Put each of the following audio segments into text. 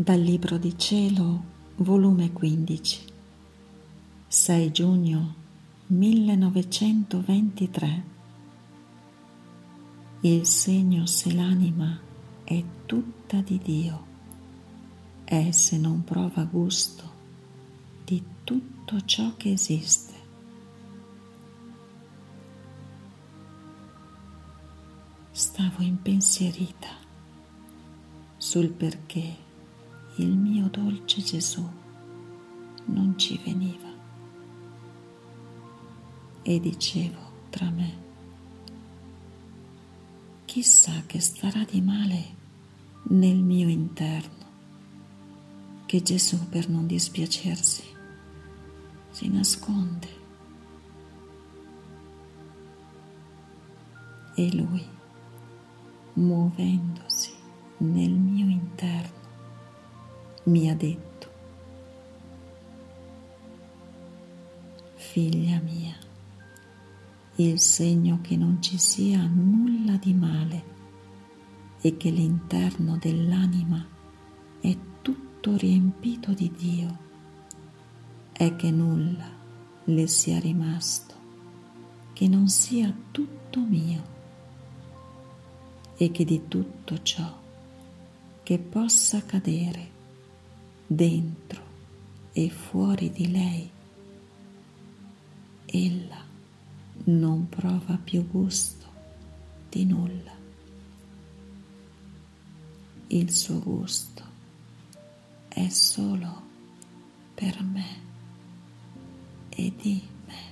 Dal Libro di Cielo, volume 15, 6 giugno 1923. Il segno se l'anima è tutta di Dio, è se non prova gusto di tutto ciò che esiste. Stavo impensierita sul perché il mio dolce Gesù non ci veniva. E dicevo tra me, chissà che starà di male nel mio interno, che Gesù per non dispiacersi si nasconde. E lui, muovendosi nel mio interno, mi ha detto, figlia mia, il segno che non ci sia nulla di male e che l'interno dell'anima è tutto riempito di Dio, è che nulla le sia rimasto, che non sia tutto mio e che di tutto ciò che possa cadere dentro e fuori di lei, ella non prova più gusto di nulla. Il suo gusto è solo per me e di me.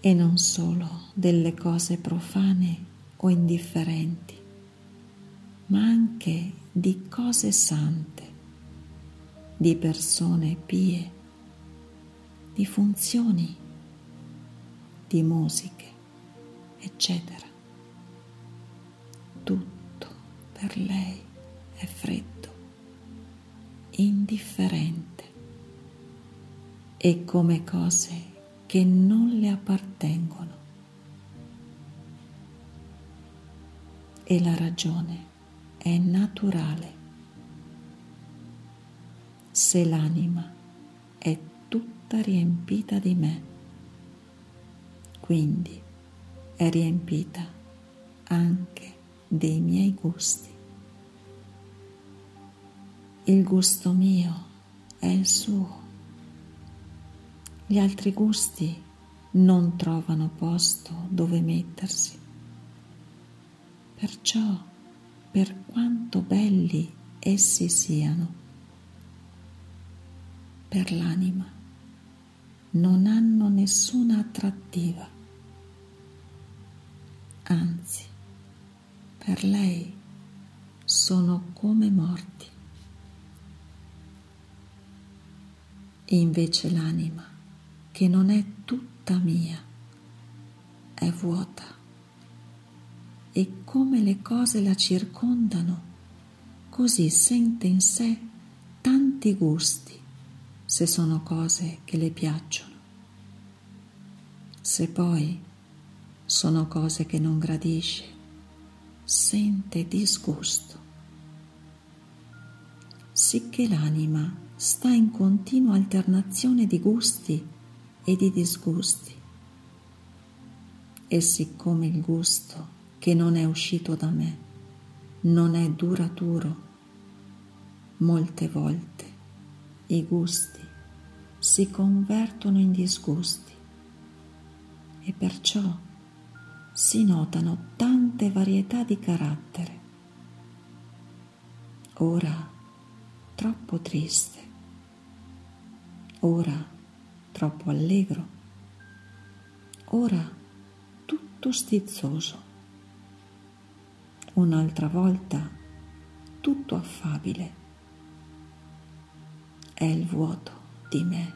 E non solo delle cose profane o indifferenti, ma anche di cose sante, di persone pie, di funzioni, di musiche, eccetera. Tutto per lei è freddo, indifferente e come cose che non le appartengono. E la ragione è naturale. Se l'anima è tutta riempita di me, quindi è riempita anche dei miei gusti. Il gusto mio è il suo. Gli altri gusti non trovano posto dove mettersi. Perciò per quanto belli essi siano. Per l'anima non hanno nessuna attrattiva. Anzi, per lei sono come morti. Invece l'anima, che non è tutta mia, è vuota e come le cose la circondano, così sente in sé tanti gusti se sono cose che le piacciono. Se poi sono cose che non gradisce, sente disgusto. Sicché l'anima sta in continua alternazione di gusti e di disgusti. E siccome il gusto che non è uscito da me, non è duraturo. Molte volte i gusti si convertono in disgusti e perciò si notano tante varietà di carattere. Ora troppo triste, ora troppo allegro, ora tutto stizzoso un'altra volta tutto affabile. È il vuoto di me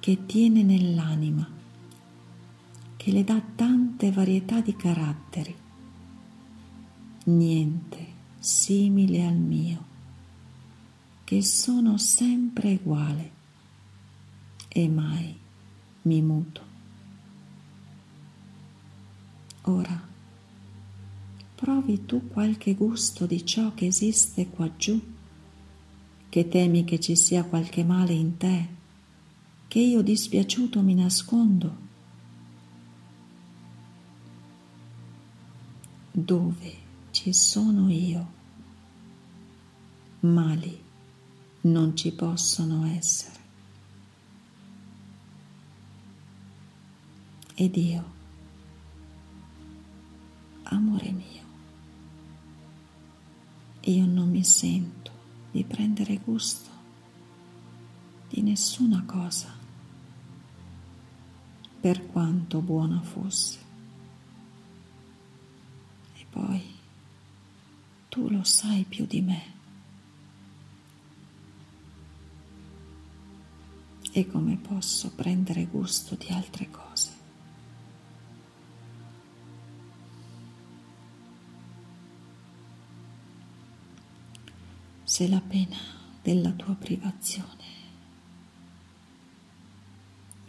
che tiene nell'anima, che le dà tante varietà di caratteri, niente simile al mio, che sono sempre uguale e mai mi muto. Ora provi tu qualche gusto di ciò che esiste qua giù, che temi che ci sia qualche male in te, che io dispiaciuto mi nascondo? Dove ci sono io, mali non ci possono essere. Ed io, amore mio, io non mi sento di prendere gusto di nessuna cosa, per quanto buona fosse. E poi tu lo sai più di me. E come posso prendere gusto di altre cose? Se la pena della tua privazione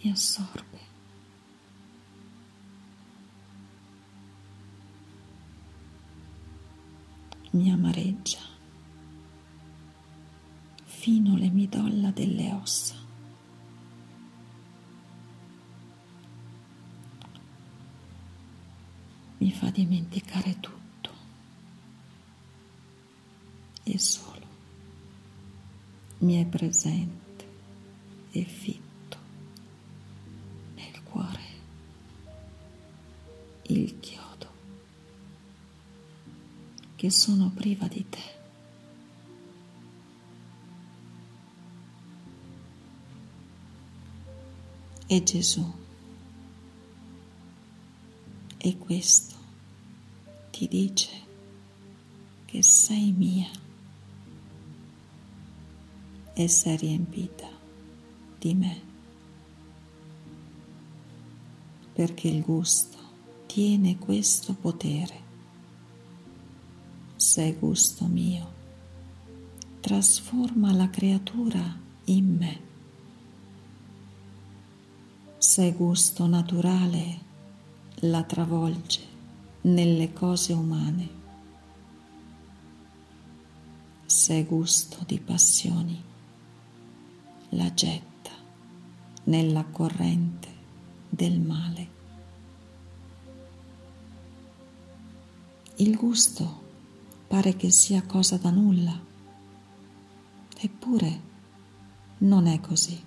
mi assorbe. Mi amareggia fino le midolla delle ossa. Mi fa dimenticare tutto e solo mi è presente e fitto nel cuore il chiodo che sono priva di te. E Gesù, e questo ti dice che sei mia e sei riempita di me, perché il gusto tiene questo potere. Se gusto mio trasforma la creatura in me. Se gusto naturale la travolge nelle cose umane. Se gusto di passioni la getta nella corrente del male. Il gusto pare che sia cosa da nulla, eppure non è così.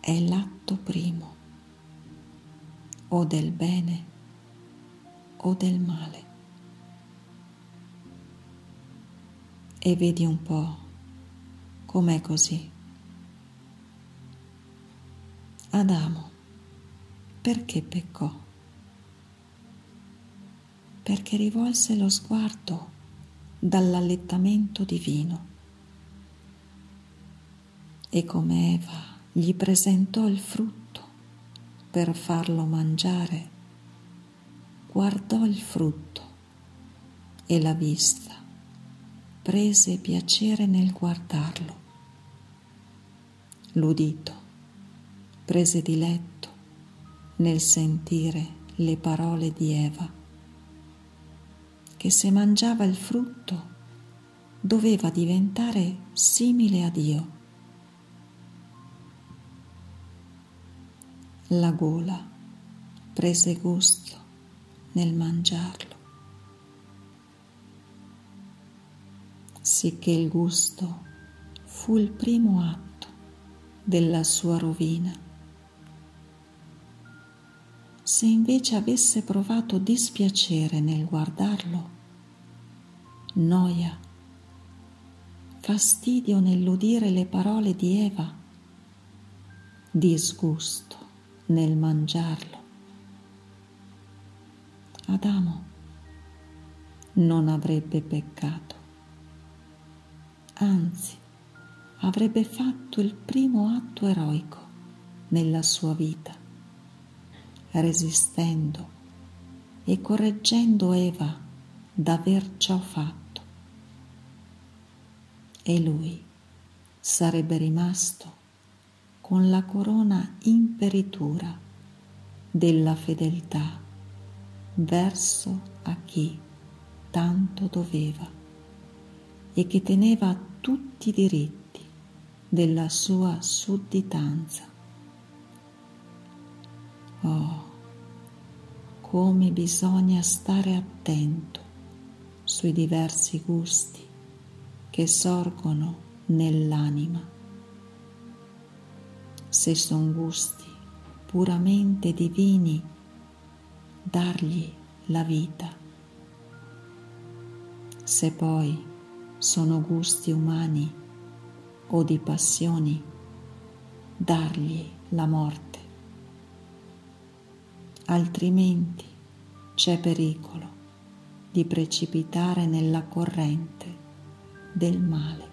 È l'atto primo o del bene o del male. E vedi un po' com'è così. Adamo, perché peccò? Perché rivolse lo sguardo dall'allettamento divino e come Eva gli presentò il frutto per farlo mangiare, guardò il frutto e la vista prese piacere nel guardarlo l'udito, prese diletto nel sentire le parole di Eva, che se mangiava il frutto doveva diventare simile a Dio. La gola prese gusto nel mangiarlo, sicché il gusto fu il primo atto della sua rovina. Se invece avesse provato dispiacere nel guardarlo, noia, fastidio nell'udire le parole di Eva, disgusto nel mangiarlo, Adamo non avrebbe peccato, anzi avrebbe fatto il primo atto eroico nella sua vita, resistendo e correggendo Eva d'aver ciò fatto. E lui sarebbe rimasto con la corona imperitura della fedeltà verso a chi tanto doveva e che teneva tutti i diritti della sua sudditanza. Oh, come bisogna stare attento sui diversi gusti che sorgono nell'anima. Se sono gusti puramente divini, dargli la vita. Se poi sono gusti umani o di passioni, dargli la morte. Altrimenti c'è pericolo di precipitare nella corrente del male.